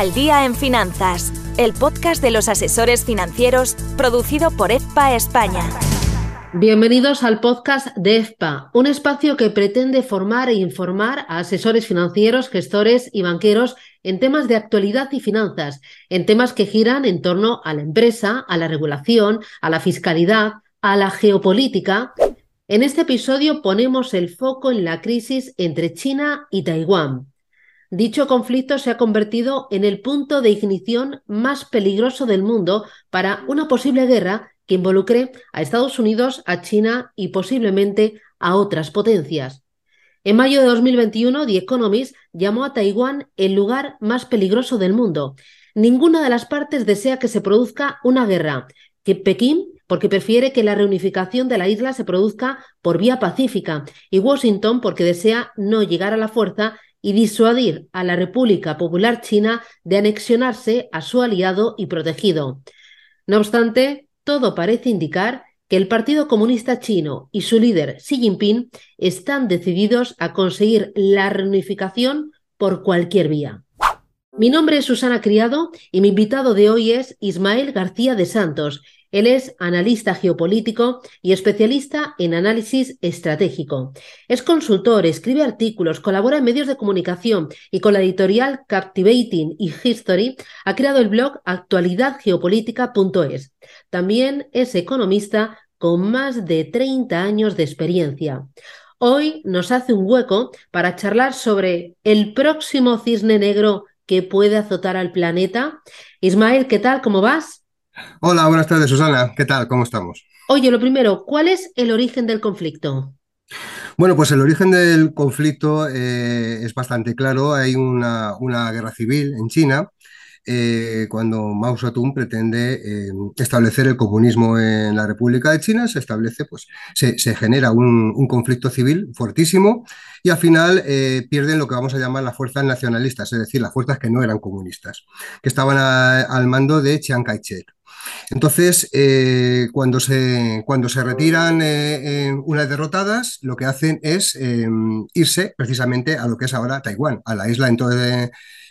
Al día en finanzas, el podcast de los asesores financieros producido por EFPA España. Bienvenidos al podcast de EFPA, un espacio que pretende formar e informar a asesores financieros, gestores y banqueros en temas de actualidad y finanzas, en temas que giran en torno a la empresa, a la regulación, a la fiscalidad, a la geopolítica. En este episodio ponemos el foco en la crisis entre China y Taiwán. Dicho conflicto se ha convertido en el punto de ignición más peligroso del mundo para una posible guerra que involucre a Estados Unidos, a China y posiblemente a otras potencias. En mayo de 2021, The Economist llamó a Taiwán el lugar más peligroso del mundo. Ninguna de las partes desea que se produzca una guerra, que Pekín porque prefiere que la reunificación de la isla se produzca por vía pacífica, y Washington porque desea no llegar a la fuerza y disuadir a la República Popular China de anexionarse a su aliado y protegido. No obstante, todo parece indicar que el Partido Comunista Chino y su líder Xi Jinping están decididos a conseguir la reunificación por cualquier vía. Mi nombre es Susana Criado y mi invitado de hoy es Ismael García de Santos, él es analista geopolítico y especialista en análisis estratégico. Es consultor, escribe artículos, colabora en medios de comunicación y con la editorial Captivating y History ha creado el blog actualidadgeopolítica.es. También es economista con más de 30 años de experiencia. Hoy nos hace un hueco para charlar sobre el próximo cisne negro que puede azotar al planeta. Ismael, ¿qué tal? ¿Cómo vas? Hola, buenas tardes, Susana. ¿Qué tal? ¿Cómo estamos? Oye, lo primero, ¿cuál es el origen del conflicto? Bueno, pues el origen del conflicto eh, es bastante claro. Hay una, guerra civil en China eh, cuando Mao Zedong pretende eh, establecer el comunismo en la República de China, se establece, pues se, genera un, un, conflicto civil fuertísimo y al final pierden lo que vamos a llamar las fuerzas nacionalistas, es decir, las fuerzas que no eran comunistas, que estaban al mando de Chiang Kai-shek. Entonces, eh, cuando, se, cuando se retiran eh, eh, unas derrotadas, lo que hacen es irse precisamente a lo que es ahora Taiwán, a la isla entonces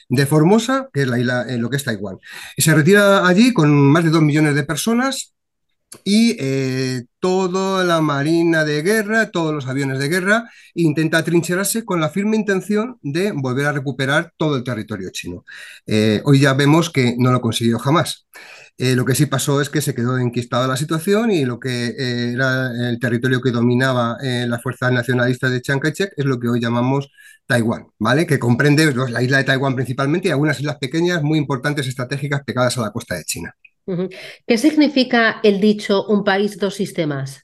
de, Formosa, que es la isla, lo que es Taiwán. Y se retira allí con más de dos millones de personas y toda la marina de guerra, todos los aviones de guerra, intenta trincherarse con la firme intención de volver a recuperar todo el territorio chino. hoy ya vemos que no lo consiguió jamás. Eh, lo que sí pasó es que se quedó enquistada la situación y lo que eh, era el territorio que dominaba eh, las fuerzas nacionalistas de Chiang Kai-shek es lo que hoy llamamos Taiwán, ¿vale? Que comprende la isla de Taiwán principalmente y algunas islas pequeñas muy importantes estratégicas pegadas a la costa de China. ¿Qué significa el dicho un país, dos sistemas?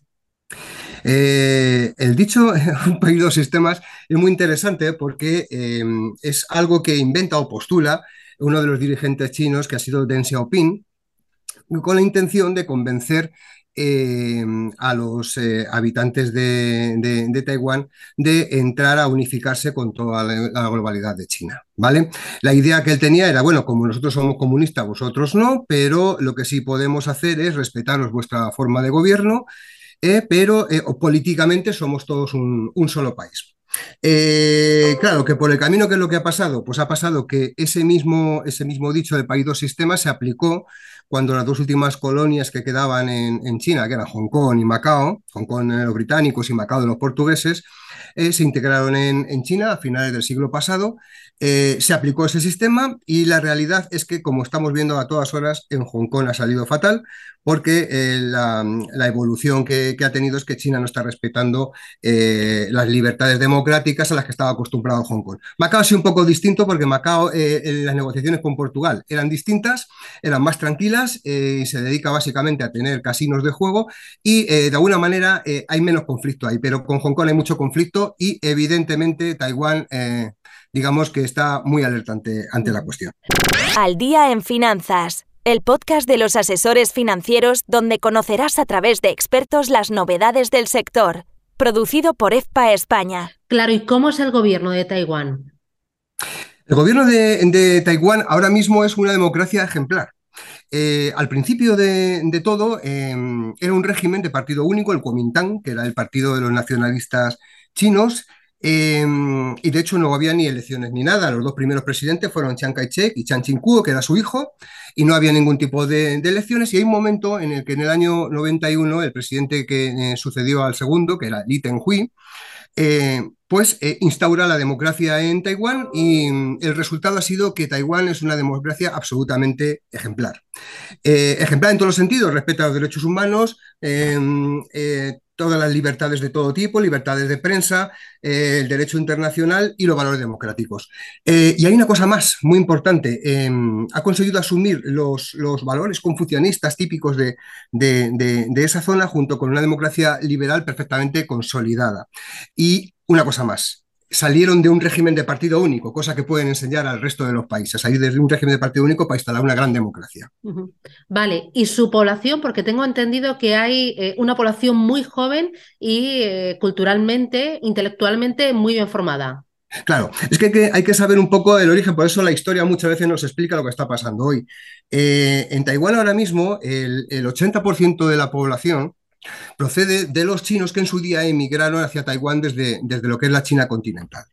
el dicho un país, dos sistemas es muy interesante porque es algo que inventa o postula uno de los dirigentes chinos que ha sido Deng Xiaoping, con la intención de convencer eh, a los eh, habitantes de, Taiwán de entrar a unificarse con toda la, globalidad de China. ¿vale? La idea que él tenía era, bueno, como nosotros somos comunistas, vosotros no, pero lo que sí podemos hacer es respetaros vuestra forma de gobierno, eh, pero políticamente somos todos un, solo país. Claro que por el camino, ¿qué es lo que ha pasado? Pues ha pasado que ese mismo, ese mismo dicho de país dos sistemas se aplicó cuando las dos últimas colonias que quedaban en, China, que eran Hong Kong y Macao, Hong Kong de los británicos y Macao de los portugueses, eh, se integraron en, China a finales del siglo pasado. Eh, se aplicó ese sistema y la realidad es que, como estamos viendo a todas horas, en Hong Kong ha salido fatal porque eh, la, evolución que, ha tenido es que China no está respetando las libertades democráticas a las que estaba acostumbrado Hong Kong. Macao sido un poco distinto porque Macao, las negociaciones con Portugal eran distintas, eran más tranquilas y se dedica básicamente a tener casinos de juego y de alguna manera hay menos conflicto ahí, pero con Hong Kong hay mucho conflicto y evidentemente Taiwán, eh, digamos que está muy alertante ante la cuestión. Al día en finanzas. El podcast de los asesores financieros donde conocerás a través de expertos las novedades del sector. Producido por EFPA España. Claro, ¿y cómo es el gobierno de Taiwán? El gobierno de, Taiwán ahora mismo es una democracia ejemplar. Eh, al principio de, todo em, era un régimen de partido único, el Kuomintang, que era el partido de los nacionalistas chinos Em, y de hecho no había ni elecciones ni nada. Los dos primeros presidentes fueron Chiang Kai-shek y Chiang Ching-kuo, que era su hijo, y no había ningún tipo de, elecciones. Y hay un momento en el que en el año 91 el presidente que eh, sucedió al segundo, que era Lee Teng-hui, eh, pues eh, instaura la democracia en Taiwán y mm, el resultado ha sido que Taiwán es una democracia absolutamente ejemplar. ejemplar en todos los sentidos, respeta los derechos humanos, em, todas las libertades de todo tipo, libertades de prensa, eh, el derecho internacional y los valores democráticos. Eh, y hay una cosa más muy importante, em, ha conseguido asumir los, los valores confucianistas típicos de, de, esa zona junto con una democracia liberal perfectamente consolidada. Y una cosa más, salieron de un régimen de partido único, cosa que pueden enseñar al resto de los países, salir de un régimen de partido único para instalar una gran democracia. Vale, y su población, porque tengo entendido que hay eh, una población muy joven y eh, culturalmente, intelectualmente muy bien formada. Claro, es que hay, que saber un poco el origen, por eso la historia muchas veces nos explica lo que está pasando hoy. Eh, en Taiwán ahora mismo el, el 80% de la población Procede de los chinos que en su día emigraron hacia Taiwán desde, desde lo que es la China continental.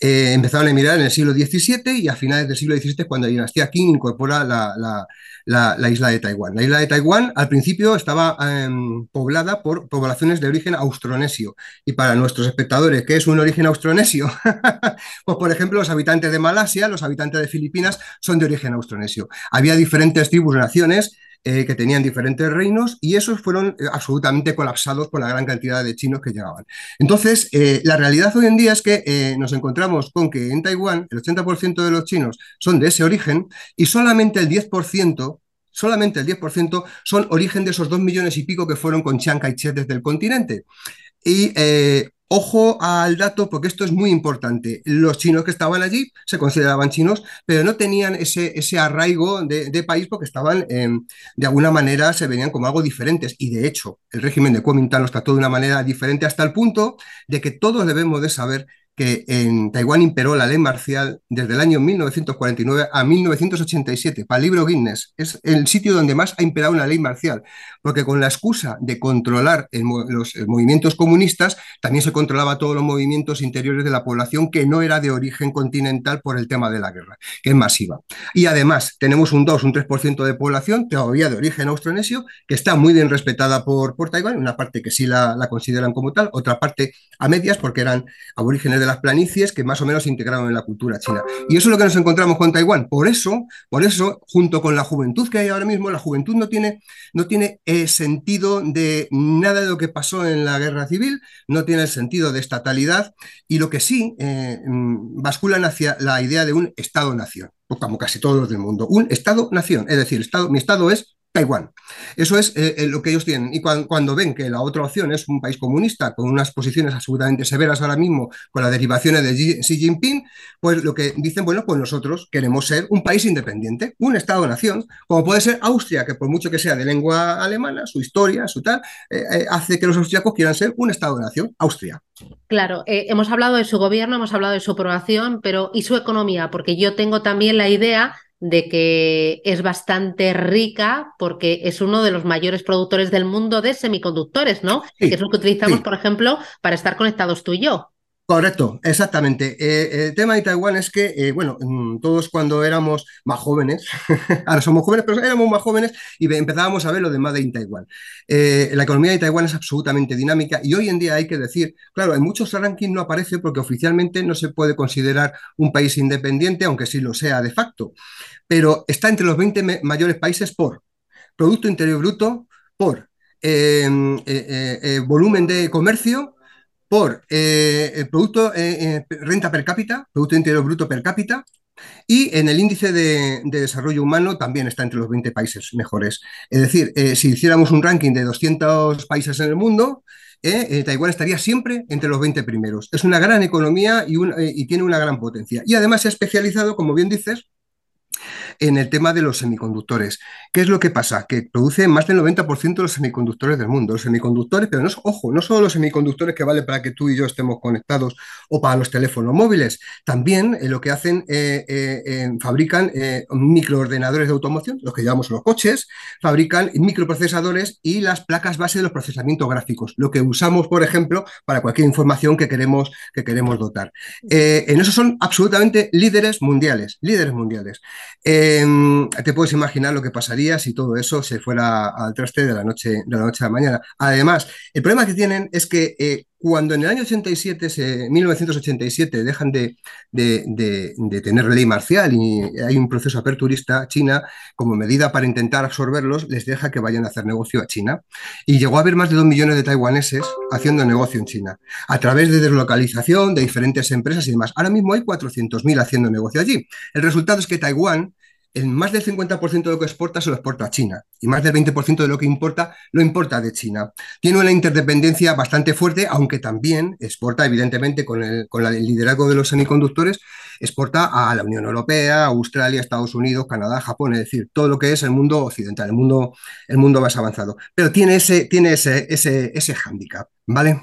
Eh, empezaron a emigrar en el siglo XVII y a finales del siglo XVII cuando la dinastía Qing incorpora la, isla de Taiwán. La isla de Taiwán al principio estaba em, poblada por poblaciones de origen austronesio. Y para nuestros espectadores, ¿qué es un origen austronesio? pues por ejemplo, los habitantes de Malasia, los habitantes de Filipinas son de origen austronesio. Había diferentes tribus, naciones eh, que tenían diferentes reinos y esos fueron eh, absolutamente colapsados por la gran cantidad de chinos que llegaban. Entonces, eh, la realidad hoy en día es que nos encontramos con que en Taiwán el 80% de los chinos son de ese origen y solamente el 10% solamente el 10% son origen de esos dos millones y pico que fueron con Chiang Kai-shek desde el continente. Y Ojo al dato porque esto es muy importante. Los chinos que estaban allí se consideraban chinos, pero no tenían ese, ese arraigo de, país porque estaban, em, de alguna manera, se venían como algo diferentes. Y de hecho, el régimen de Kuomintang los trató de una manera diferente hasta el punto de que todos debemos de saber que en Taiwán imperó la ley marcial desde el año 1949 a 1987. Para el libro Guinness es el sitio donde más ha imperado una ley marcial, porque con la excusa de controlar los movimientos comunistas, también se controlaba todos los movimientos interiores de la población que no era de origen continental por el tema de la guerra, que es masiva. Y además tenemos un 2, un 3% de población todavía de origen austronesio, que está muy bien respetada por, por Taiwán, una parte que sí la, la consideran como tal, otra parte a medias porque eran aborígenes de las planicies que más o menos se integraron en la cultura china. Y eso es lo que nos encontramos con Taiwán. Por eso, por eso, junto con la juventud que hay ahora mismo, la juventud no tiene, no tiene eh, sentido de nada de lo que pasó en la guerra civil, no tiene el sentido de estatalidad y lo que sí eh, mm, basculan hacia la idea de un Estado-nación, como casi todos los del mundo. Un Estado-nación, es decir, estado, mi Estado es Taiwán. Eso es eh, eh, lo que ellos tienen. Y cuando, ven que la otra opción es un país comunista con unas posiciones absolutamente severas ahora mismo con las derivaciones de Xi Jinping, pues lo que dicen, bueno, pues nosotros queremos ser un país independiente, un Estado-nación, como puede ser Austria, que por mucho que sea de lengua alemana, su historia, su tal, eh, hace que los austriacos quieran ser un Estado-nación, Austria. Claro, hemos hablado de su gobierno, hemos hablado de su aprobación, pero ¿y su economía? Porque yo tengo también la idea de que es bastante rica porque es uno de los mayores productores del mundo de semiconductores, ¿no? que es lo que utilizamos, por ejemplo, para estar conectados tú y yo. Correcto, exactamente. Eh, el tema de Taiwán es que, eh, bueno, mm, todos cuando éramos más jóvenes, ahora somos jóvenes, pero éramos más jóvenes y empezábamos a ver lo de Taiwán. Eh, la economía de Taiwán es absolutamente dinámica y hoy en día hay que decir, claro, en muchos rankings no aparece porque oficialmente no se puede considerar un país independiente, aunque sí lo sea de facto, pero está entre los 20 mayores países por Producto Interior Bruto, por volumen de comercio, por eh, el producto eh, eh, renta per cápita, Producto Interior Bruto per cápita, y en el índice de, desarrollo humano también está entre los 20 países mejores. Es decir, si hiciéramos un ranking de 200 países en el mundo, Taiwán estaría siempre entre los 20 primeros. Es una gran economía y, y, tiene una gran potencia. Y además se ha especializado, como bien dices, en el tema de los semiconductores. ¿Qué es lo que pasa? Que produce más del 90% de los semiconductores del mundo. Los semiconductores, pero no, ojo, no solo los semiconductores que valen para que tú y yo estemos conectados o para los teléfonos móviles, también eh, lo que hacen, eh, eh, fabrican microordenadores de automoción, los que llevamos en los coches, fabrican microprocesadores y las placas base de los procesamientos gráficos, lo que usamos, por ejemplo, para cualquier información que queremos, que queremos dotar. en eso son absolutamente líderes mundiales, líderes mundiales. Em, te puedes imaginar lo que pasaría si todo eso se fuera al traste de la noche, de la noche a la mañana. Además, el problema que tienen es que eh, cuando en el año 87, 1987, dejan de, de, tener ley marcial y hay un proceso aperturista, China, como medida para intentar absorberlos, les deja que vayan a hacer negocio a China. Y llegó a haber más de dos millones de taiwaneses haciendo negocio en China, a través de deslocalización de diferentes empresas y demás. Ahora mismo hay 400.000 haciendo negocio allí. El resultado es que Taiwán el más del 50% de lo que exporta se lo exporta a China y más del 20% de lo que importa lo importa de China. Tiene una interdependencia bastante fuerte, aunque también exporta, evidentemente, con el, con el liderazgo de los semiconductores, exporta a la Unión Europea, Australia, Estados Unidos, Canadá, Japón, es decir, todo lo que es el mundo occidental, el mundo, el mundo más avanzado. Pero tiene ese, tiene ese, ese, ese hándicap, ¿vale?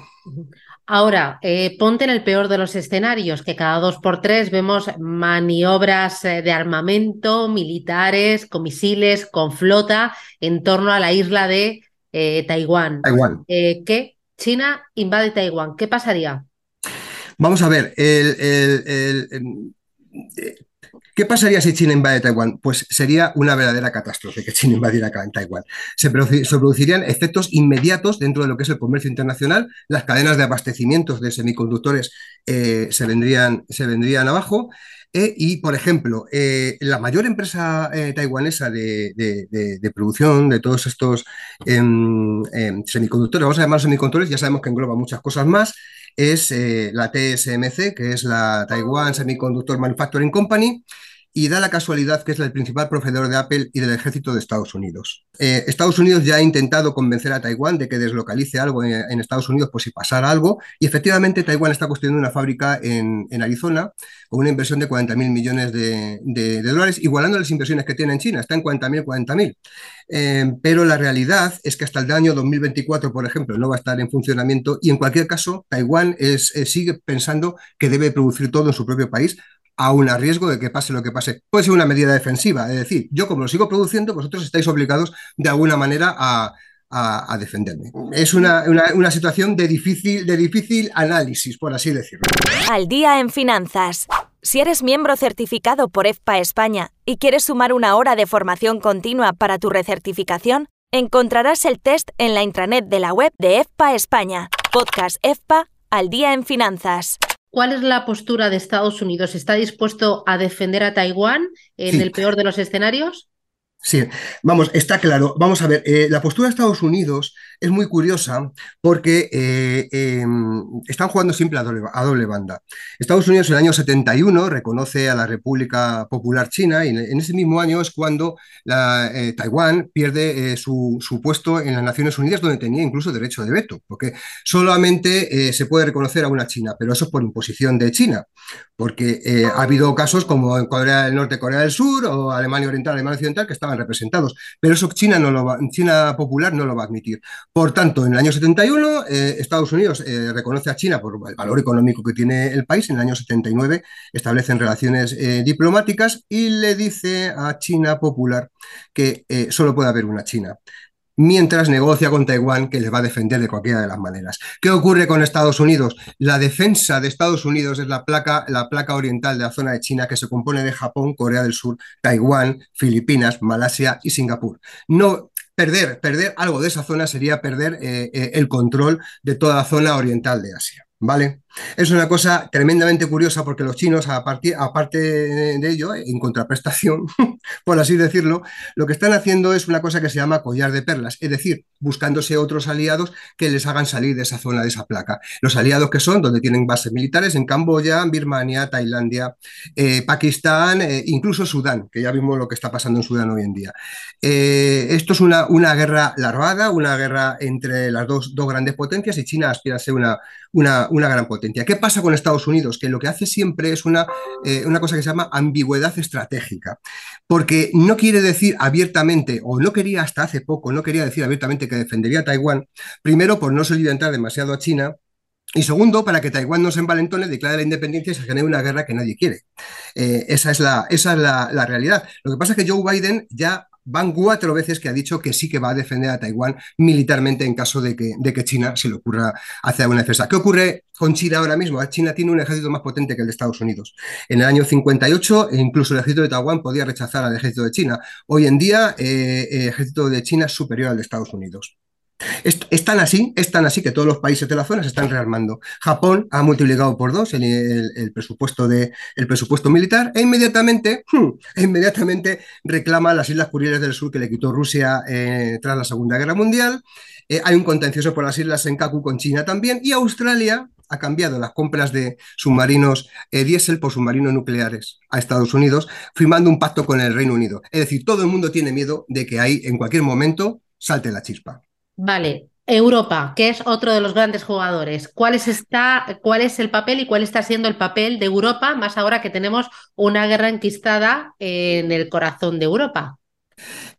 Ahora, eh, ponte en el peor de los escenarios, que cada dos por tres vemos maniobras eh, de armamento, militares, con misiles, con flota, en torno a la isla de eh, Taiwán. Taiwán. ¿Qué? China invade Taiwán. ¿Qué pasaría? Vamos a ver, el, ¿Qué pasaría si China invade Taiwán? Pues sería una verdadera catástrofe que China invadiera Taiwán. Se, producirían efectos inmediatos dentro de lo que es el comercio internacional, las cadenas de abastecimientos de semiconductores eh, se, vendrían, se vendrían abajo. Eh, y, por ejemplo, eh, la mayor empresa taiwanesa de, producción de todos estos em, em, semiconductores, vamos a llamar semiconductores, ya sabemos que engloba muchas cosas más, es la TSMC, que es la Taiwan Semiconductor Manufacturing Company, y da la casualidad que es el principal proveedor de Apple y del ejército de Estados Unidos. Eh, Estados Unidos ya ha intentado convencer a Taiwán de que deslocalice algo en, Estados Unidos por si pasara algo y efectivamente Taiwán está construyendo una fábrica en, Arizona con una inversión de 40 mil millones de, dólares, igualando las inversiones que tiene en China, está en 40 mil, 40 mil. Eh, pero la realidad es que hasta el año 2024, por ejemplo, no va a estar en funcionamiento y en cualquier caso Taiwán eh, sigue pensando que debe producir todo en su propio país aún a riesgo de que pase lo que pase. Puede ser una medida defensiva, es decir, yo como lo sigo produciendo, vosotros estáis obligados de alguna manera a, defenderme. Es una, una, situación de difícil, de difícil análisis, por así decirlo. Al día en finanzas. Si eres miembro certificado por EFPA España y quieres sumar una hora de formación continua para tu recertificación, encontrarás el test en la intranet de la web de EFPA España. Podcast EFPA al día en finanzas. ¿Cuál es la postura de Estados Unidos? ¿Está dispuesto a defender a Taiwán en el peor de los escenarios? Sí, vamos, está claro. Vamos a ver, eh, la postura de Estados Unidos es muy curiosa porque eh, em, están jugando siempre a doble, banda. Estados Unidos en el año 71 reconoce a la República Popular China y en, ese mismo año es cuando eh, Taiwán pierde su, puesto en las Naciones Unidas donde tenía incluso derecho de veto, porque solamente se puede reconocer a una China, pero eso es por imposición de China, porque ha habido casos como en Corea del Norte, Corea del Sur o Alemania Oriental, Alemania Occidental que estaban representados. Pero eso China, no lo va, China popular no lo va a admitir. Por tanto, en el año 71, eh, Estados Unidos eh, reconoce a China por el valor económico que tiene el país. En el año 79 establecen relaciones eh, diplomáticas y le dice a China popular que solo puede haber una China mientras negocia con Taiwán, que les va a defender de cualquiera de las maneras. ¿Qué ocurre con Estados Unidos? La defensa de Estados Unidos es la placa, la placa oriental de la zona de China, que se compone de Japón, Corea del Sur, Taiwán, Filipinas, Malasia y Singapur. No, perder, perder algo de esa zona sería perder eh, eh, el control de toda la zona oriental de Asia. ¿Vale? Es una cosa tremendamente curiosa porque los chinos, aparte de ello, en contraprestación, por así decirlo, lo que están haciendo es una cosa que se llama collar de perlas, es decir, buscándose otros aliados que les hagan salir de esa zona, de esa placa. Los aliados que son, donde tienen bases militares, en Camboya, Birmania, Tailandia, eh, Pakistán, eh, incluso Sudán, que ya vimos lo que está pasando en Sudán hoy en día. Eh, esto es una, una guerra larvada, una guerra entre las dos, dos grandes potencias y China aspira a ser una, una, una, gran potencia. ¿Qué pasa con Estados Unidos? Que lo que hace siempre es una, eh, una cosa que se llama ambigüedad estratégica, porque no quiere decir abiertamente, o no quería hasta hace poco, no quería decir abiertamente que defendería a Taiwán, primero por no solidarizar demasiado a China, y segundo, para que Taiwán no se envalentone, declare la independencia y se genere una guerra que nadie quiere. Eh, esa es, la, esa es la, la, realidad. Lo que pasa es que Joe Biden ya van cuatro veces que ha dicho que sí que va a defender a Taiwán militarmente en caso de que, de que China se le ocurra hacer una defensa. ¿Qué ocurre con China ahora mismo? China tiene un ejército más potente que el de Estados Unidos. En el año 58, incluso el ejército de Taiwán podía rechazar al ejército de China. Hoy en día, eh, el ejército de China es superior al de Estados Unidos. Es, tan así, es tan así que todos los países de la zona se están rearmando. Japón ha multiplicado por dos el, presupuesto, de, el presupuesto militar e inmediatamente, hmm, e inmediatamente reclama las Islas Kuriles del Sur que le quitó Rusia eh, tras la Segunda Guerra Mundial. Eh, hay un contencioso por las Islas Senkaku con China también y Australia ha cambiado las compras de submarinos eh, diésel por submarinos nucleares a Estados Unidos, firmando un pacto con el Reino Unido. Es decir, todo el mundo tiene miedo de que ahí en cualquier momento salte la chispa. Vale, Europa, que es otro de los grandes jugadores. ¿Cuál es, está, ¿Cuál es el papel y cuál está siendo el papel de Europa, más ahora que tenemos una guerra enquistada en el corazón de Europa?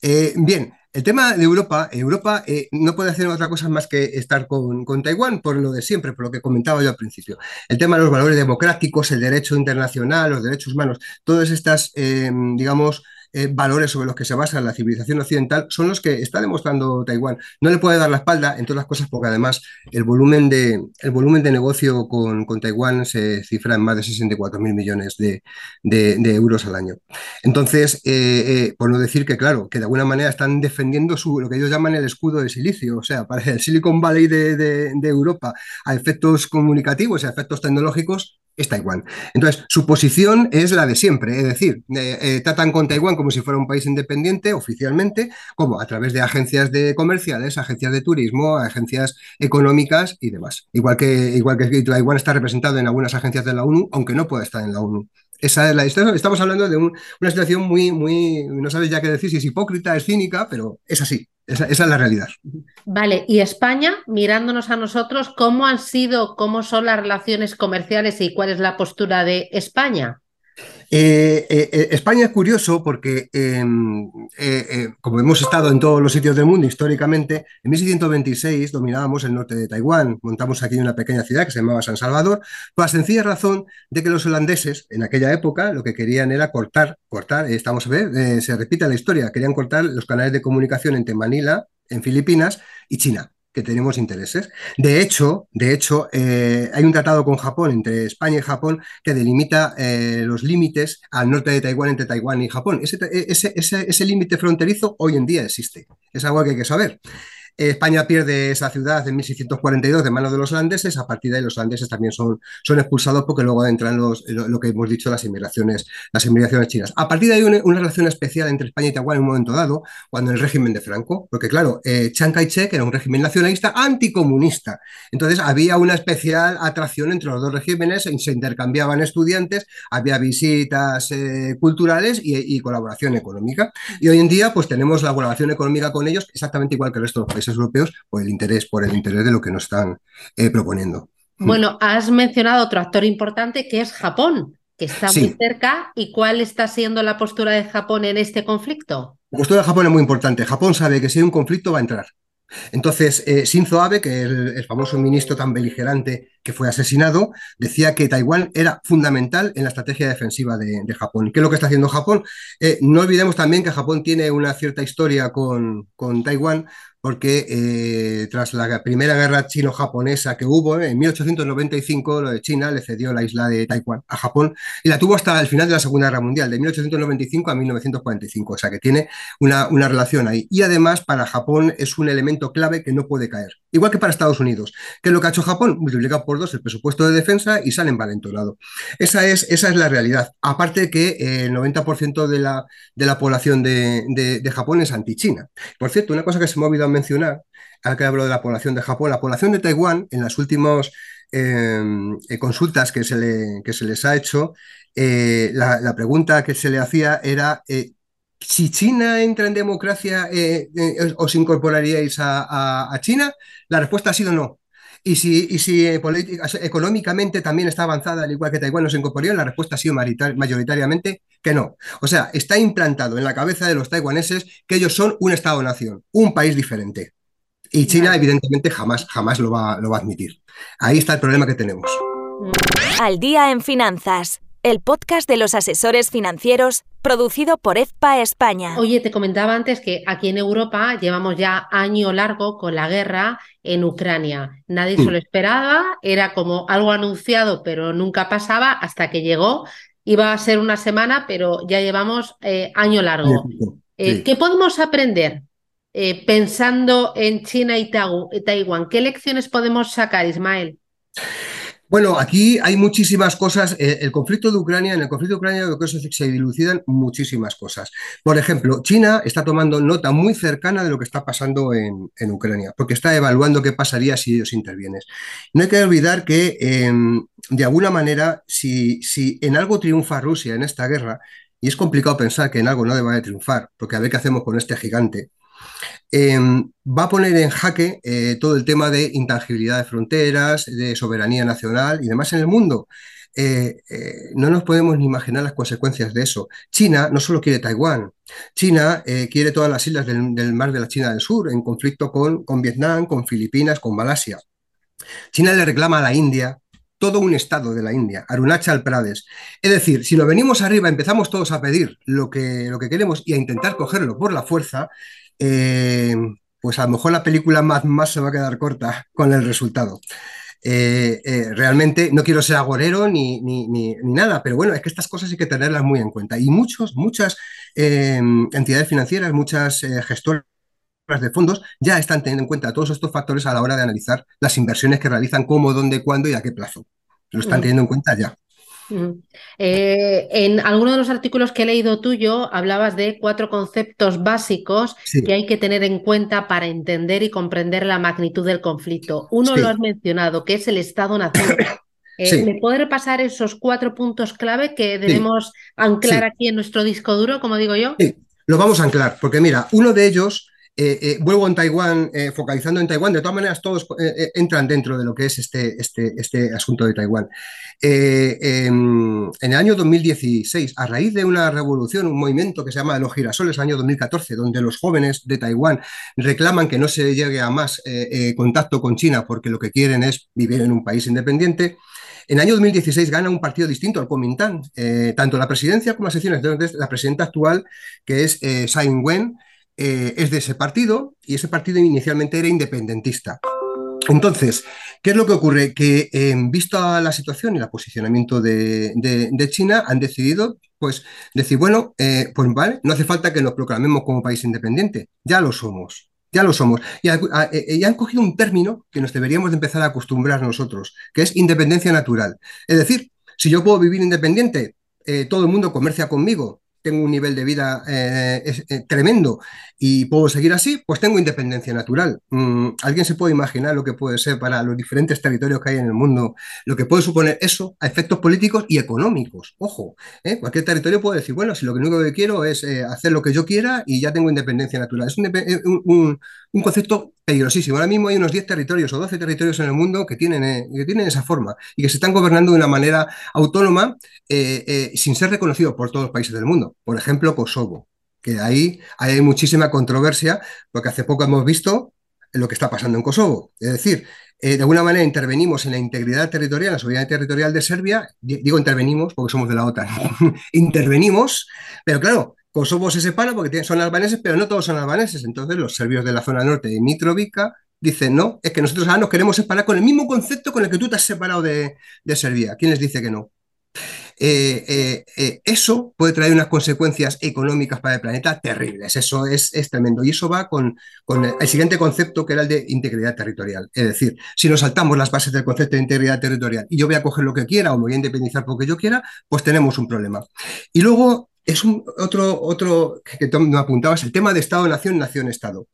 Eh, bien, el tema de Europa, Europa eh, no puede hacer otra cosa más que estar con, con, Taiwán por lo de siempre, por lo que comentaba yo al principio. El tema de los valores democráticos, el derecho internacional, los derechos humanos, todas estas, eh, digamos, eh, valores sobre los que se basa la civilización occidental son los que está demostrando Taiwán. No le puede dar la espalda, en todas las cosas, porque además el volumen de, el volumen de negocio con, con Taiwán se cifra en más de 64 mil millones de, euros al año. Entonces, eh, eh, por no decir que, claro, que de alguna manera están defendiendo su, lo que ellos llaman el escudo de silicio, o sea, para el Silicon Valley de, de Europa, a efectos comunicativos y a efectos tecnológicos, es Taiwán. Entonces, su posición es la de siempre, es decir, eh, eh, tratan con Taiwán como si fuera un país independiente oficialmente, como a través de agencias de comerciales, agencias de turismo, agencias económicas y demás. Igual que, igual que Taiwán está representado en algunas agencias de la ONU, aunque no pueda estar en la ONU. Esa es la Estamos hablando de una situación muy, muy, no sabes ya qué decir, si es hipócrita, es cínica, pero es así. Esa, es la realidad. Vale, y España, mirándonos a nosotros, ¿cómo han sido, cómo son las relaciones comerciales y cuál es la postura de España? Eh, eh, eh, España es curioso porque, em, como hemos estado en todos los sitios del mundo históricamente, en 1626 dominábamos el norte de Taiwán, montamos aquí una pequeña ciudad que se llamaba San Salvador, por la sencilla razón de que los holandeses en aquella época lo que querían era cortar, cortar, estamos a ver, se repite la historia, querían cortar los canales de comunicación entre Manila, en Filipinas, y China que tenemos intereses. De hecho, de hecho eh, hay un tratado con Japón, entre España y Japón, que delimita eh, los límites al norte de Taiwán entre Taiwán y Japón. Ese, ese, ese, ese límite fronterizo hoy en día existe. Es algo que hay que saber. España pierde esa ciudad en 1642 de manos de los holandeses, a partir de ahí los holandeses también son, expulsados porque luego entran los, lo, que hemos dicho, las inmigraciones, las inmigraciones chinas. A partir de ahí una, una, relación especial entre España y Taiwán en un momento dado, cuando el régimen de Franco, porque claro, eh, Chiang Kai-shek era un régimen nacionalista anticomunista, entonces había una especial atracción entre los dos regímenes, se intercambiaban estudiantes, había visitas eh, culturales y, y, colaboración económica. Y hoy en día pues tenemos la colaboración económica con ellos exactamente igual que el resto de los países europeos por el interés, por el interés de lo que nos están eh, proponiendo. Bueno, has mencionado otro actor importante que es Japón, que está muy cerca. ¿Y cuál está siendo la postura de Japón en este conflicto? La postura de Japón es muy importante. Japón sabe que si hay un conflicto va a entrar. Entonces, eh, Shinzo Abe, que es el, famoso ministro tan beligerante que fue asesinado, decía que Taiwán era fundamental en la estrategia defensiva de, Japón. ¿Qué es lo que está haciendo Japón? Eh, no olvidemos también que Japón tiene una cierta historia con, con Taiwán, porque eh, tras la primera guerra chino-japonesa que hubo en 1895, China le cedió la isla de Taiwán a Japón y la tuvo hasta el final de la Segunda Guerra Mundial, de 1895 a 1945, o sea que tiene una, una relación ahí. Y además para Japón es un elemento clave que no puede caer, igual que para Estados Unidos. ¿Qué es lo que ha hecho Japón? Multiplica por dos el presupuesto de defensa y sale envalentonado. Esa es, esa es la realidad. Aparte que eh, el 90% de la, de la población de, de, Japón es anti-China. Por cierto, una cosa que se me ha olvidado mencionar, ahora que hablo de la población de Japón, la población de Taiwán en las últimas em, eh, consultas que se, le, que se, les ha hecho, eh, la, pregunta que se le hacía era eh, si China entra en democracia, ¿os incorporaríais a, a, China? La respuesta ha sido no. Y si, y si eh, económicamente también está avanzada, al igual que Taiwán nos incorporó, la respuesta ha sido mayoritariamente que no. O sea, está implantado en la cabeza de los taiwaneses que ellos son un Estado-nación, un país diferente. Y China, evidentemente, jamás, jamás lo va, lo va a admitir. Ahí está el problema que tenemos. Al día en finanzas el podcast de los asesores financieros producido por EFPA España. Oye, te comentaba antes que aquí en Europa llevamos ya año largo con la guerra en Ucrania. Nadie se lo esperaba, era como algo anunciado, pero nunca pasaba hasta que llegó. Iba a ser una semana, pero ya llevamos eh, año largo. Eh, ¿Qué podemos aprender eh, pensando en China y Taiwán? ¿Qué lecciones podemos sacar, Ismael? Bueno, aquí hay muchísimas cosas. Eh, el conflicto de Ucrania, en el conflicto de Ucrania creo que se dilucidan muchísimas cosas. Por ejemplo, China está tomando nota muy cercana de lo que está pasando en, Ucrania, porque está evaluando qué pasaría si ellos intervienen. No hay que olvidar que, em, de alguna manera, si, si en algo triunfa Rusia en esta guerra, y es complicado pensar que en algo no deba de triunfar, porque a ver qué hacemos con este gigante, Em, va a poner en jaque eh, todo el tema de intangibilidad de fronteras, de soberanía nacional y demás en el mundo. Eh, eh, no nos podemos ni imaginar las consecuencias de eso. China no solo quiere Taiwán, China quiere todas las islas del, mar de la China del Sur en conflicto con, con Vietnam, con Filipinas, con Malasia. China le reclama a la India todo un estado de la India, Arunachal Pradesh. Es decir, si nos venimos arriba, empezamos todos a pedir lo que, lo que queremos y a intentar cogerlo por la fuerza, eh, pues a lo mejor la película más, más se va a quedar corta con el resultado. Eh, eh, realmente no quiero ser agorero ni, ni, ni, nada, pero bueno, es que estas cosas hay que tenerlas muy en cuenta. Y muchos, muchas entidades financieras, muchas gestoras de fondos ya están teniendo en cuenta todos estos factores a la hora de analizar las inversiones que realizan, cómo, dónde, cuándo y a qué plazo. Lo están teniendo en cuenta ya. Eh, en alguno de los artículos que he leído tuyo hablabas de cuatro conceptos básicos que hay que tener en cuenta para entender y comprender la magnitud del conflicto. Uno lo has mencionado, que es el Estado-Nación. Eh, ¿Me puede repasar esos cuatro puntos clave que debemos anclar aquí en nuestro disco duro, como digo yo? Sí, lo vamos a anclar, porque mira, uno de ellos eh, eh, vuelvo en Taiwán, eh, focalizando en Taiwán, de todas maneras todos entran dentro de lo que es este, este, este asunto de Taiwán. Em, en, el año 2016, a raíz de una revolución, un movimiento que se llama Los Girasoles, año 2014, donde los jóvenes de Taiwán reclaman que no se llegue a más contacto con China porque lo que quieren es vivir en un país independiente, en el año 2016 gana un partido distinto al Kuomintang, tanto la presidencia como las secciones. Entonces, la presidenta actual, que es Tsai Ing-wen, eh, es de ese partido y ese partido inicialmente era independentista. Entonces, ¿qué es lo que ocurre? Que en visto a la situación y el posicionamiento de, China, han decidido, pues, decir, bueno, eh, pues vale, no hace falta que nos proclamemos como país independiente, ya lo somos, ya lo somos. Y, eh, han cogido un término que nos deberíamos de empezar a acostumbrar nosotros, que es independencia natural. Es decir, si yo puedo vivir independiente, todo el mundo comercia conmigo, tengo un nivel de vida eh, eh, tremendo y puedo seguir así, pues tengo independencia natural. Mm, ¿Alguien se puede imaginar lo que puede ser para los diferentes territorios que hay en el mundo, lo que puede suponer eso a efectos políticos y económicos? Ojo, ¿eh? cualquier territorio puede decir, bueno, si lo único que quiero es hacer lo que yo quiera y ya tengo independencia natural. Es un, un concepto peligrosísimo. Ahora mismo hay unos 10 territorios o 12 territorios en el mundo que tienen, que tienen esa forma y que se están gobernando de una manera autónoma sin ser reconocidos por todos los países del mundo. Por ejemplo, Kosovo, que ahí hay muchísima controversia porque hace poco hemos visto lo que está pasando en Kosovo. Es decir, de alguna manera intervenimos en la integridad territorial, la soberanía territorial de Serbia. Digo intervenimos porque somos de la OTAN. intervenimos, pero claro, Kosovo se separa porque son albaneses, pero no todos son albaneses. Entonces los serbios de la zona norte de Mitrovica dicen, no, es que nosotros ahora nos queremos separar con el mismo concepto con el que tú te has separado de, Serbia. ¿Quién les dice que no? Eh, eh, eh, eso puede traer unas consecuencias económicas para el planeta terribles. Eso es, tremendo. Y eso va con, con, el siguiente concepto, que era el de integridad territorial. Es decir, si nos saltamos las bases del concepto de integridad territorial y yo voy a coger lo que quiera o me voy a independizar porque yo quiera, pues tenemos un problema. Y luego es un, otro, otro que me apuntabas, el tema de Estado-Nación, Nación-Estado.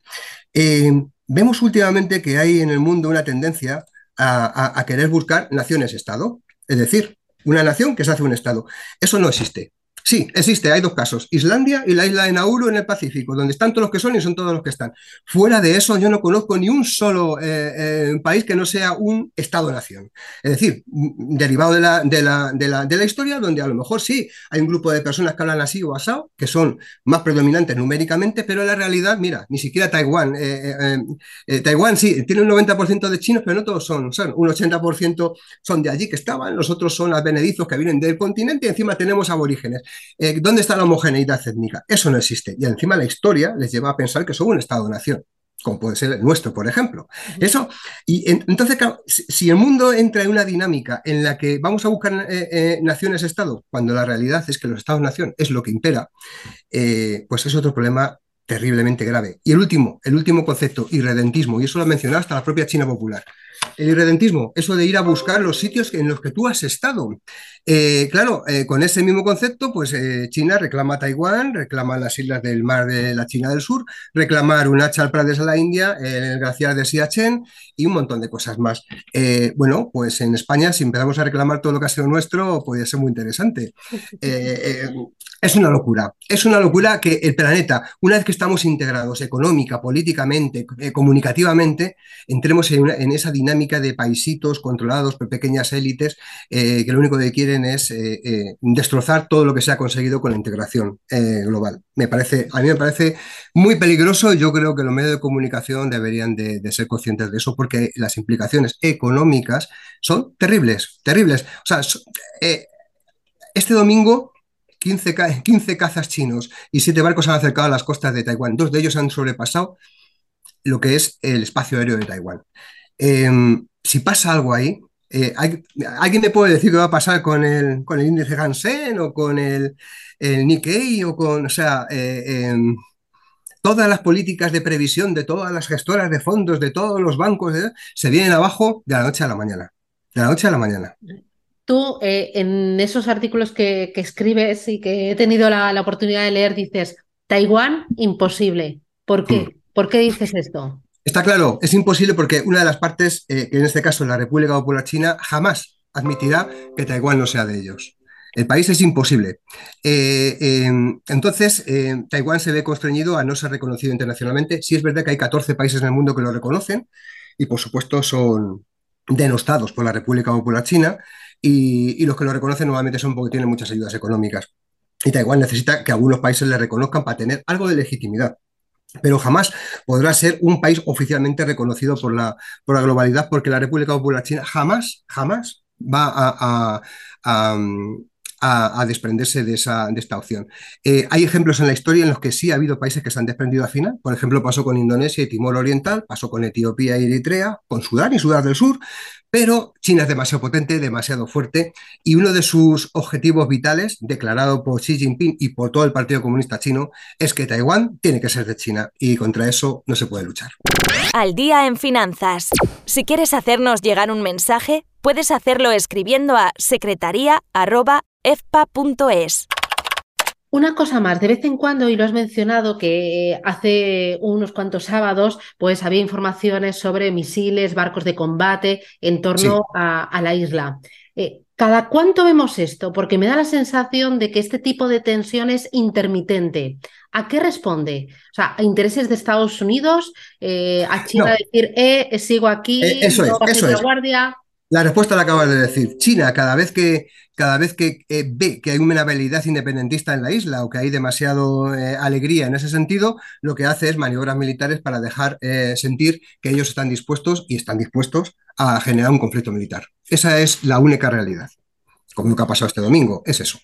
Vemos últimamente que hay en el mundo una tendencia a, a querer buscar naciones-Estado, es decir, una nación que se hace un Estado. Eso no existe. Sí, existe, hay dos casos, Islandia y la isla de Nauru en el Pacífico, donde están todos los que son y son todos los que están. Fuera de eso, yo no conozco ni un solo eh, eh, país que no sea un Estado-nación. Es decir, mm, derivado de la, de, la, de, la, de la, historia, donde a lo mejor sí hay un grupo de personas que hablan así o asado, que son más predominantes numéricamente, pero en la realidad, mira, ni siquiera Taiwán. Eh, Taiwán sí, tiene un 90% de chinos, pero no todos son, son un 80% son de allí que estaban, los otros son advenedizos que vienen del continente y encima tenemos aborígenes. Eh, ¿Dónde está la homogeneidad étnica? Eso no existe. Y encima la historia les lleva a pensar que son un Estado-nación como puede ser el nuestro, por ejemplo. Eso, y entonces, si, el mundo entra en una dinámica en la que vamos a buscar eh, eh, naciones-estado, cuando la realidad es que los estados-nación es lo que impera, pues es otro problema terriblemente grave. Y el último, el último concepto, irredentismo, y eso lo ha mencionado hasta la propia China popular. El irredentismo, eso de ir a buscar los sitios en los que tú has estado. Eh, claro, eh, con ese mismo concepto, pues eh, China reclama Taiwán, reclama las islas del mar de la China del Sur, reclama Arunachal Pradesh a la India, el glaciar de Siachen y un montón de cosas más. bueno, pues en España, si empezamos a reclamar todo lo que ha sido nuestro, podría ser muy interesante. es una locura, es una locura que el planeta, una vez que estamos integrados económica, políticamente, comunicativamente, entremos en, en esa dinámica de paisitos controlados por pequeñas élites eh, que lo único que quieren es eh, eh, destrozar todo lo que se ha conseguido con la integración global. Me parece, a mí me parece muy peligroso. Yo creo que los medios de comunicación deberían de, ser conscientes de eso porque las implicaciones económicas son terribles, terribles. O sea, este domingo 15, 15, cazas chinos y siete barcos han acercado a las costas de Taiwán. Dos de ellos han sobrepasado lo que es el espacio aéreo de Taiwán. Em, si pasa algo ahí, eh, ¿alguien me puede decir qué va a pasar con el, con el índice Hansen o con el, Nikkei o con, o sea, eh, em, todas las políticas de previsión de todas las gestoras de fondos, de todos los bancos, eh, se vienen abajo de la noche a la mañana. De la noche a la mañana. Tú, en esos artículos que, escribes y que he tenido la, oportunidad de leer, dices, Taiwán, imposible. ¿Por qué? Mm. ¿Por qué dices esto? Está claro, es imposible porque una de las partes, eh, que en este caso la República Popular China, jamás admitirá que Taiwán no sea de ellos. El país es imposible. Eh, em, entonces, eh, Taiwán se ve constreñido a no ser reconocido internacionalmente. Sí es verdad que hay 14 países en el mundo que lo reconocen y, por supuesto, son denostados por la República Popular China y, y los que lo reconocen nuevamente son porque tienen muchas ayudas económicas. Y Taiwán necesita que algunos países le reconozcan para tener algo de legitimidad pero jamás podrá ser un país oficialmente reconocido por la, por la globalidad, porque la República Popular China jamás, jamás va a, a, desprenderse de, esa, de esta opción. Eh, hay ejemplos en la historia en los que sí ha habido países que se han desprendido al final. Por ejemplo, pasó con Indonesia y Timor Oriental, pasó con Etiopía y Eritrea, con Sudán y Sudán del Sur, pero China es demasiado potente, demasiado fuerte, y uno de sus objetivos vitales, declarado por Xi Jinping y por todo el Partido Comunista Chino, es que Taiwán tiene que ser de China, y contra eso no se puede luchar. Al día en finanzas. Si quieres hacernos llegar un mensaje, puedes hacerlo escribiendo a secretaría.efpa.es. Una cosa más, de vez en cuando, y lo has mencionado, que hace unos cuantos sábados, pues había informaciones sobre misiles, barcos de combate en torno a, la isla. Eh, ¿Cada cuánto vemos esto? Porque me da la sensación de que este tipo de tensión es intermitente. ¿A qué responde? O sea, ¿a intereses de Estados Unidos? Eh, ¿A China decir, eh, sigo aquí, eh, eso es, eso la guardia? La respuesta la acabas de decir. China, cada vez que, cada vez que eh, ve que hay una habilidad independentista en la isla o que hay demasiado eh, alegría en ese sentido, lo que hace es maniobras militares para dejar eh, sentir que ellos están dispuestos y están dispuestos a generar un conflicto militar. Esa es la única realidad. Como lo que ha pasado este domingo, es eso.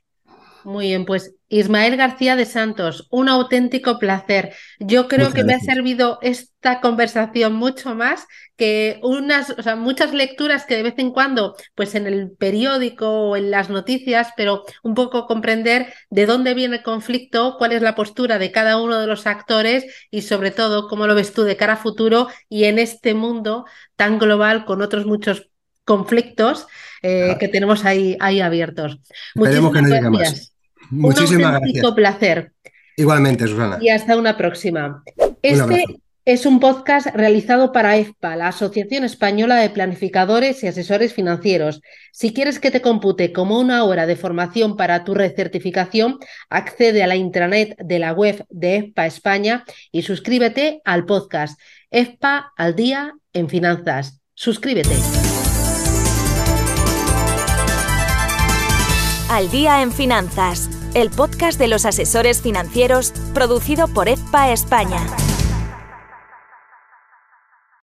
Muy bien, pues Ismael García de Santos, un auténtico placer. Yo creo que me ha servido esta conversación mucho más que unas, o sea, muchas lecturas que de vez en cuando, pues en el periódico o en las noticias, pero un poco comprender de dónde viene el conflicto, cuál es la postura de cada uno de los actores y sobre todo cómo lo ves tú de cara a futuro y en este mundo tan global con otros muchos conflictos eh, que tenemos ahí, ahí abiertos. Esperemos que no gracias. Muchísimas Un gracias. placer. Igualmente, Susana. Y hasta una próxima. Este es un podcast realizado para EFPA, la Asociación Española de Planificadores y Asesores Financieros. Si quieres que te compute como una hora de formación para tu recertificación, accede a la intranet de la web de EFPA España y suscríbete al podcast EFPA al día en finanzas. Suscríbete. Al día en finanzas, el podcast de los asesores financieros producido por EFPA España.